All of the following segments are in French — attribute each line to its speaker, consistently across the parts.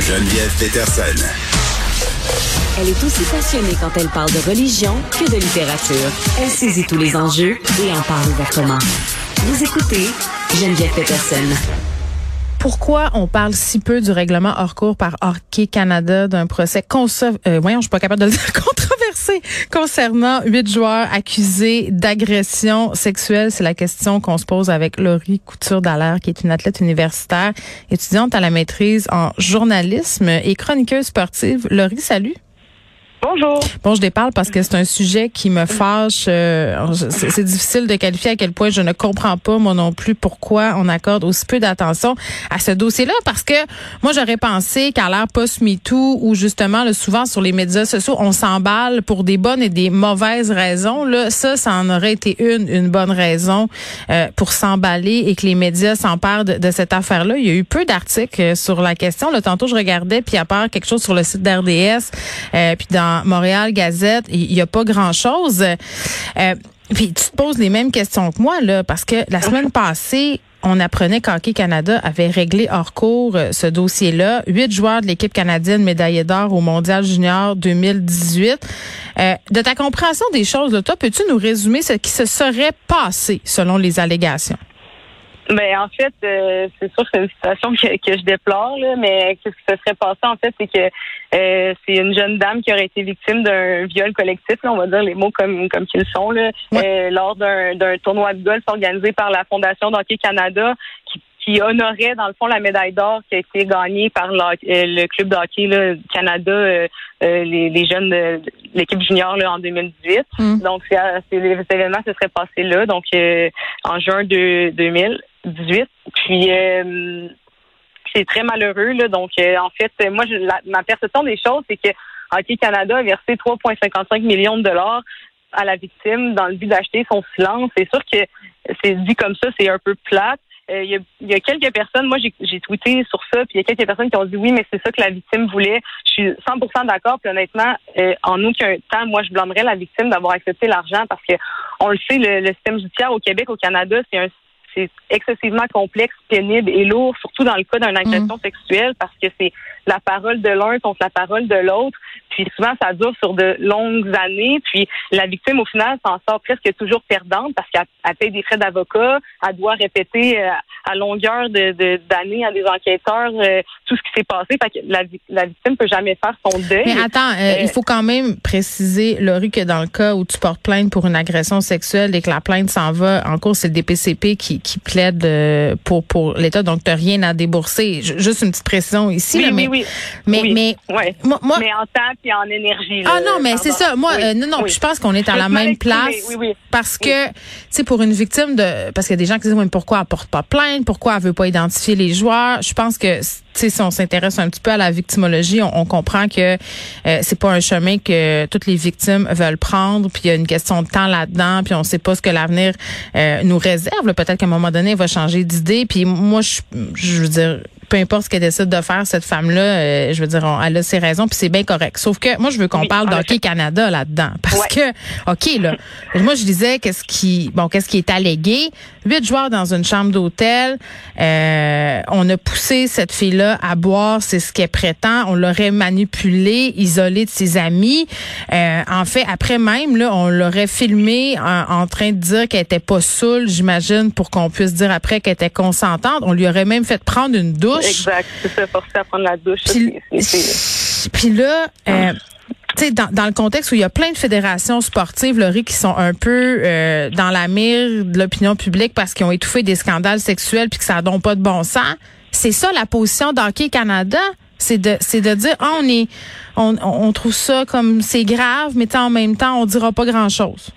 Speaker 1: Geneviève Peterson.
Speaker 2: Elle est aussi passionnée quand elle parle de religion que de littérature. Elle saisit tous les enjeux et en parle ouvertement. Vous écoutez Geneviève Peterson.
Speaker 3: Pourquoi on parle si peu du règlement hors cours par Hockey Canada d'un procès conso- euh, voyons, je suis pas capable de le dire, concernant huit joueurs accusés d'agression sexuelle? C'est la question qu'on se pose avec Laurie Couture Dallaire, qui est une athlète universitaire, étudiante à la maîtrise en journalisme et chroniqueuse sportive. Laurie, salut.
Speaker 4: Bonjour.
Speaker 3: Bon, je déparle parce que c'est un sujet qui me fâche. euh, c'est difficile de qualifier à quel point je ne comprends pas, moi non plus, pourquoi on accorde aussi peu d'attention à ce dossier-là. Parce que moi, j'aurais pensé qu'à l'ère post-MeToo, où justement, là, souvent sur les médias sociaux, on s'emballe pour des bonnes et des mauvaises raisons. Là, ça, ça en aurait été une, une bonne raison euh, pour s'emballer et que les médias s'emparent de, de cette affaire-là. Il y a eu peu d'articles euh, sur la question. Là, tantôt, je regardais, puis à part quelque chose sur le site d'RDS, euh, puis dans Montréal Gazette, il n'y a pas grand-chose. Euh, puis tu te poses les mêmes questions que moi, là, parce que la semaine passée, on apprenait qu'Hockey Canada avait réglé hors cours euh, ce dossier-là. Huit joueurs de l'équipe canadienne médaillés d'or au Mondial Junior 2018. Euh, de ta compréhension des choses, là, toi, peux-tu nous résumer ce qui se serait passé selon les allégations?
Speaker 4: Mais en fait, euh, c'est sûr que c'est une situation que, que je déplore, là, mais qu'est-ce qui se serait passé en fait, c'est que euh, c'est une jeune dame qui aurait été victime d'un viol collectif, là, on va dire les mots comme comme qu'ils sont, là, euh, lors d'un d'un tournoi de golf organisé par la Fondation d'Hockey Canada, qui, qui honorait dans le fond la médaille d'or qui a été gagnée par le, euh, le club de hockey là, du Canada, euh, euh, les, les jeunes de l'équipe junior là, en 2018.
Speaker 3: Mm.
Speaker 4: Donc c'est les événements se seraient passés là, donc euh, en juin de 2018. Puis euh, c'est très malheureux. Là, donc euh, en fait, moi je, la- ma perception des choses, c'est que Hockey Canada a versé 3,55 millions de dollars à la victime dans le but d'acheter son silence. C'est sûr que c'est dit comme ça, c'est un peu plate. Euh, Il y, a, quelques personnes, moi j'ai tweeté sur ça, puis il y a quelques personnes qui ont dit oui, mais c'est ça que la victime voulait. Je suis 100% d'accord, puis honnêtement, en aucun temps, moi je blâmerais la victime d'avoir accepté l'argent parce que on le sait, le, le système judiciaire au Québec, au Canada, c'est un c'est excessivement complexe, pénible et lourd, surtout dans le cas d'une agression sexuelle, parce que c'est la parole de l'un contre la parole de l'autre. Puis souvent, ça dure sur de longues années. Puis la victime, au final, s'en sort presque toujours perdante parce qu'elle elle paye des frais d'avocat, elle doit répéter euh, à longueur de de- d'années à des enquêteurs euh, tout ce qui s'est passé. Fait que la, la victime peut jamais faire son deuil.
Speaker 3: Mais attends, Euh, il faut quand même préciser, Laurie, que dans le cas où tu portes plainte pour une agression sexuelle et que la plainte s'en va en cours, c'est le DPCP qui, qui plaide euh, pour pour l'État, donc tu rien à débourser. Juste une petite précision ici.
Speaker 4: oui,
Speaker 3: là, mais,
Speaker 4: oui.
Speaker 3: mais,
Speaker 4: Oui.
Speaker 3: mais
Speaker 4: Ouais.
Speaker 3: moi, moi-
Speaker 4: mais en temps et en énergie. là,
Speaker 3: ah non, mais c'est ça. Moi,
Speaker 4: Oui,
Speaker 3: euh, non, non,
Speaker 4: oui.
Speaker 3: je pense qu'on est à la même place.
Speaker 4: oui, oui.
Speaker 3: Parce que, tu sais, pour une victime de, parce qu'il y a des gens qui disent, mais pourquoi elle porte pas plainte? Pourquoi elle veut pas identifier les joueurs? Je pense que, tu sais, si on s'intéresse un petit peu à la victimologie, on, on comprend que euh, c'est pas un chemin que toutes les victimes veulent prendre, puis il y a une question de temps là-dedans, puis on sait pas ce que l'avenir euh, nous réserve. Peut-être qu'à un moment donné, elle va changer d'idée. Puis moi, je, je veux dire, peu importe ce qu'elle décide de faire, cette femme-là, euh, je veux dire, on- elle a ses raisons, puis c'est bien correct. Sauf que moi, je veux qu'on
Speaker 4: Oui,
Speaker 3: parle d'Hockey. Canada là-dedans. Parce
Speaker 4: Ouais.
Speaker 3: que, OK, là, moi, je disais qu'est-ce qui, bon, qu'est-ce qui est allégué? Huit joueurs dans une chambre d'hôtel. Euh, on a poussé cette fille-là à boire, c'est ce qu'elle prétend. On l'aurait manipulée, isolée de ses amis. Euh, en fait, après même, là, on l'aurait filmée en, en train de dire qu'elle était pas saoule, j'imagine, pour qu'on puisse dire après qu'elle était consentante. On lui aurait même fait prendre une douche. Douche.
Speaker 4: Exact, c'est ça, forcé à prendre la douche.
Speaker 3: Puis, puis là, euh, tu sais, dans, dans le contexte où il y a plein de fédérations sportives, Laurie, qui sont un peu euh, dans la mire de l'opinion publique parce qu'ils ont étouffé des scandales sexuels puis que ça donne pas de bon sens, c'est ça la position d'Hockey Canada. C'est de, c'est de dire, ah, on est, on, on trouve ça comme c'est grave, mais en même temps, on dira pas grand chose.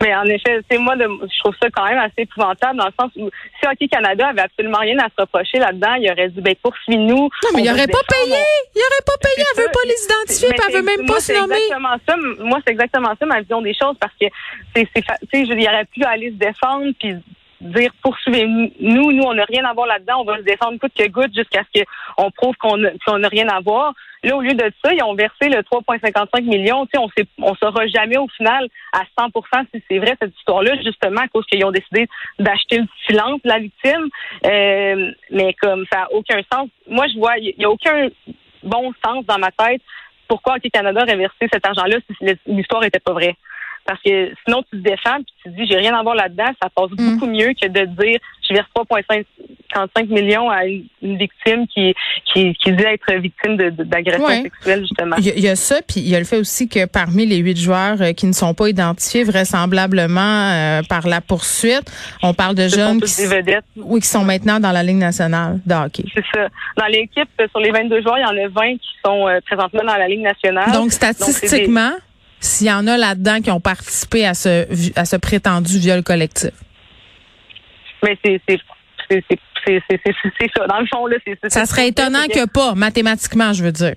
Speaker 4: Mais en effet, c'est moi, de, je trouve ça quand même assez épouvantable dans le sens où si Hockey Canada avait absolument rien à se reprocher là-dedans, il aurait dit, ben poursuis-nous.
Speaker 3: Non, mais il aurait pas payé. Il aurait pas payé. Elle veut pas les identifier, elle veut même pas se
Speaker 4: c'est
Speaker 3: nommer.
Speaker 4: exactement ça. Moi, c'est exactement ça ma vision des choses parce que c'est, tu sais, il aurait pu aller se défendre puis dire poursuivez-nous, nous, on n'a rien à voir là-dedans, on va se défendre coûte que goutte jusqu'à ce qu'on prouve qu'on qu'on n'a rien à voir. Là, au lieu de ça, ils ont versé le 3,55 millions. Tu sais, on sait, on saura jamais au final à 100% si c'est vrai cette histoire-là, justement à cause qu'ils ont décidé d'acheter le silence la victime. Euh, mais comme ça n'a aucun sens. Moi, je vois, il n'y a aucun bon sens dans ma tête pourquoi Hockey Canada aurait versé cet argent-là si l'histoire était pas vraie. Parce que sinon, tu te défends puis tu te dis, j'ai rien à voir là-dedans. Ça passe
Speaker 3: Mm.
Speaker 4: beaucoup mieux que de dire, je verse 3,55 millions à une, victime qui, qui, qui dit être victime d'agression
Speaker 3: Ouais.
Speaker 4: sexuelle, justement.
Speaker 3: Il y, a, il y a ça, puis il y a le fait aussi que parmi les huit joueurs euh, qui ne sont pas identifiés vraisemblablement euh, par la poursuite, on parle de
Speaker 4: Ce
Speaker 3: jeunes qui,
Speaker 4: des vedettes.
Speaker 3: oui, qui sont maintenant dans la Ligue nationale de hockey.
Speaker 4: C'est ça. Dans l'équipe, sur les 22 joueurs, il y en a 20 qui sont euh, présentement dans la Ligue nationale.
Speaker 3: Donc, statistiquement, s'il y en a là-dedans qui ont participé à ce, à ce prétendu viol collectif?
Speaker 4: Mais c'est c'est ça. Dans le fond, là, c'est
Speaker 3: Ça serait étonnant que pas, mathématiquement, je veux dire.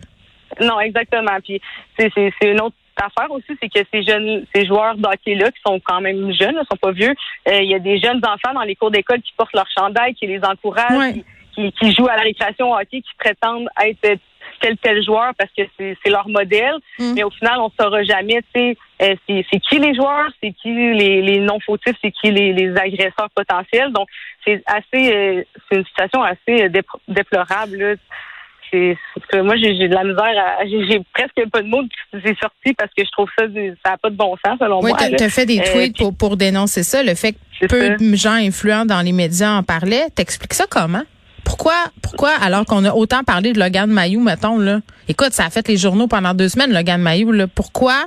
Speaker 4: Non, exactement. Puis c'est une autre affaire aussi, c'est que ces jeunes, ces joueurs d'hockey là qui sont quand même jeunes, ne sont pas vieux. euh, Il y a des jeunes enfants dans les cours d'école qui portent leur chandail, qui les encouragent,
Speaker 3: Ouais.
Speaker 4: qui, qui, qui jouent à la récréation au hockey, qui prétendent être tel tel joueur parce que c'est leur modèle.
Speaker 3: Mm.
Speaker 4: Mais au final, on saura jamais, tu sais, euh, c'est qui les joueurs, c'est qui les, les non fautifs, c'est qui les, les agresseurs potentiels. Donc c'est assez, euh, c'est une situation assez euh, déplorable. Là moi j'ai de la misère j'ai presque pas de mots c'est sorti parce que je trouve ça ça a pas de bon sens selon
Speaker 3: Oui,
Speaker 4: moi.
Speaker 3: t'as
Speaker 4: là.
Speaker 3: as fait des tweets pour, pour dénoncer ça, le fait que peu
Speaker 4: ça.
Speaker 3: de gens influents dans les médias en parlaient. T'expliques ça comment? Pourquoi, pourquoi, alors qu'on a autant parlé de Logan Mayou, mettons, là? Écoute, ça a fait les journaux pendant deux semaines, Logan Mayou, là. Pourquoi,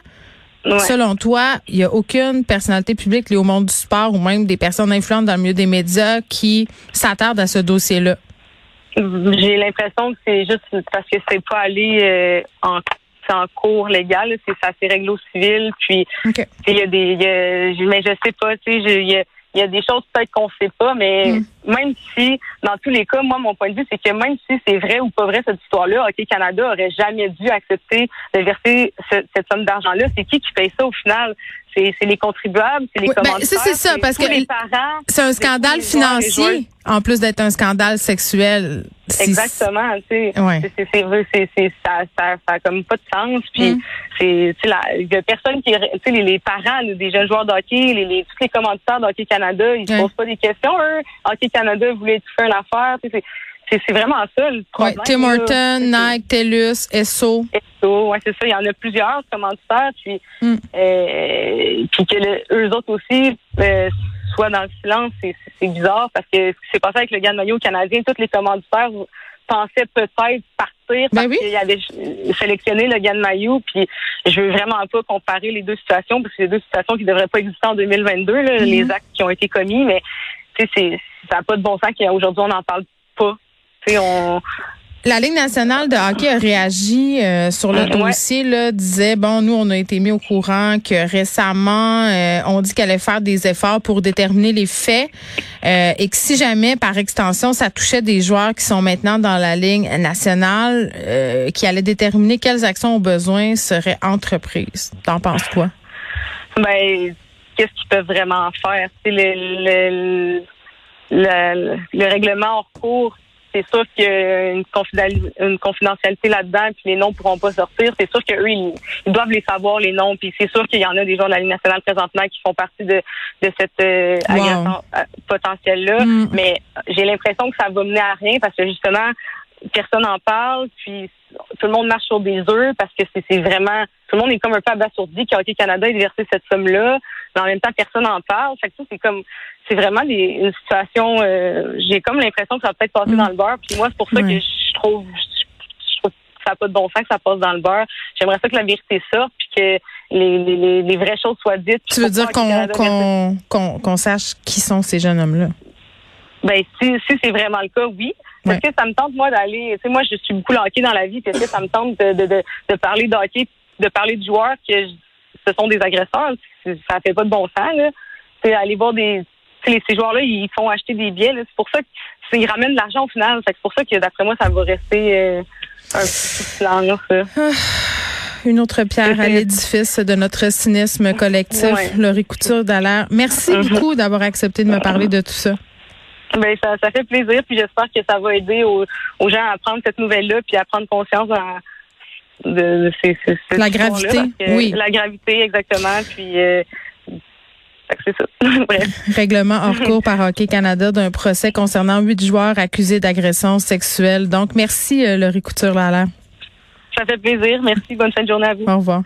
Speaker 4: Ouais.
Speaker 3: selon toi, il n'y a aucune personnalité publique liée au monde du sport ou même des personnes influentes dans le milieu des médias qui s'attardent à ce dossier-là?
Speaker 4: J'ai l'impression que c'est juste parce que c'est pas allé euh, en c'est en cours légal, c'est ça c'est réglé au civil, puis il y a des y a- mais je sais pas, tu sais, je- il y a, il y a des choses peut-être qu'on sait pas, mais
Speaker 3: Mm.
Speaker 4: même si, dans tous les cas, moi, mon point de vue, c'est que même si c'est vrai ou pas vrai cette histoire-là, Hockey Canada aurait jamais dû accepter de verser ce- cette somme d'argent-là. C'est qui qui paye ça au final? C'est les contribuables, c'est les
Speaker 3: Oui, ben, c'est ça, parce que
Speaker 4: les parents.
Speaker 3: C'est un scandale financier, en plus d'être un scandale sexuel.
Speaker 4: Exactement, tu sais,
Speaker 3: Ouais.
Speaker 4: c'est c'est ça, ça ça a comme pas de sens puis
Speaker 3: Mm.
Speaker 4: c'est tu sais la il y a personne qui tu sais les, les parents des jeunes joueurs de hockey, les, les tous les commanditaires de hockey Canada, ils se posent pas des questions eux. Hockey Canada voulait tout faire une affaire, tu sais c'est vraiment ça le
Speaker 3: Ouais,
Speaker 4: problème.
Speaker 3: Tim. Horton, Nike, TELUS, Esso.
Speaker 4: Esso, ouais, c'est ça. Il y en a plusieurs commanditaires, puis,
Speaker 3: Mm.
Speaker 4: euh, puis que le- eux autres aussi euh, soient dans le silence, c'est, bizarre parce que ce qui s'est passé avec le Gan Maillot canadien, tous les commanditaires pensaient peut-être partir parce
Speaker 3: Ben oui.
Speaker 4: qu'ils avaient sélectionné le Gan Maillot, puis je veux vraiment pas comparer les deux situations parce que c'est deux situations qui devraient pas exister en 2022, là,
Speaker 3: Mhm.
Speaker 4: les actes qui ont été commis, mais tu sais, c'est, ça n'a pas de bon sens qu'aujourd'hui on n'en parle pas. Tu sais, on,
Speaker 3: La Ligue nationale de hockey a réagi euh, sur le
Speaker 4: Ouais.
Speaker 3: dossier, là, disait, bon, nous, on a été mis au courant que récemment, euh, on dit qu'elle allait faire des efforts pour déterminer les faits euh, et que si jamais, par extension, ça touchait des joueurs qui sont maintenant dans la Ligue nationale, euh, qui allait déterminer quelles actions au besoin seraient entreprises. T'en penses quoi?
Speaker 4: Ben, qu'est-ce qu'ils peuvent vraiment faire? C'est le, le, le, le règlement en cours. C'est sûr qu'il y a une, une confidentialité là-dedans, puis les noms pourront pas sortir. C'est sûr qu'eux, ils, ils doivent les savoir, les noms. Puis c'est sûr qu'il y en a des joueurs de la Ligue nationale présentement qui font partie de, de cette euh,
Speaker 3: Wow.
Speaker 4: agression euh, potentielle-là.
Speaker 3: Mm.
Speaker 4: Mais j'ai l'impression que ça va mener à rien parce que justement, personne n'en parle, puis tout le monde marche sur des œufs parce que c'est vraiment tout le monde est comme un peu abasourdi qu'Hockey Canada ait versé cette somme-là. mais en même temps, personne n'en parle. Fait que ça, c'est comme, c'est vraiment des, une situation, euh, j'ai comme l'impression que ça va peut-être passer
Speaker 3: Mm.
Speaker 4: dans le beurre. Puis moi, c'est pour ça que je trouve, je trouve que ça n'a pas de bon sens que ça passe dans le beurre. J'aimerais ça que la vérité sorte, puis que les, les, les, les vraies choses soient dites.
Speaker 3: Tu veux dire qu'on
Speaker 4: Hockey
Speaker 3: qu'on sache qui sont ces jeunes hommes-là?
Speaker 4: Ben, si, si c'est vraiment le cas, oui. Parce
Speaker 3: Ouais.
Speaker 4: que ça me tente, moi, d'aller. Tu sais, moi, je suis beaucoup hockey dans la vie. Est-ce que ça me tente de, de, de, de parler de hockey, de parler de joueurs que je- ce sont des agresseurs? Ça fait pas de bon sens, là. Tu sais, aller voir des. sais, ces joueurs-là, ils font acheter des billets. C'est pour ça qu'ils ramènent de l'argent au final. C'est pour ça que, d'après moi, ça va rester euh, un petit plan, là, ça.
Speaker 3: Une autre pierre à l'édifice de notre cynisme collectif,
Speaker 4: Ouais.
Speaker 3: Laurie Couture d'Alain. Merci
Speaker 4: Mhm.
Speaker 3: beaucoup d'avoir accepté de me parler de tout ça.
Speaker 4: Ben, ça, ça fait plaisir. Puis j'espère que ça va aider aux, aux gens à prendre cette nouvelle-là puis à prendre conscience en- de, de ces, ces-
Speaker 3: La gravité,
Speaker 4: que-
Speaker 3: oui.
Speaker 4: La gravité, exactement. Puis, euh, ça.
Speaker 3: Règlement hors cours par Hockey Canada d'un procès concernant huit joueurs accusés d'agression sexuelle. Donc, merci, euh, Laurie Couture d'Alain.
Speaker 4: Ça fait plaisir. Merci. Bonne fin de journée à vous.
Speaker 3: Au revoir.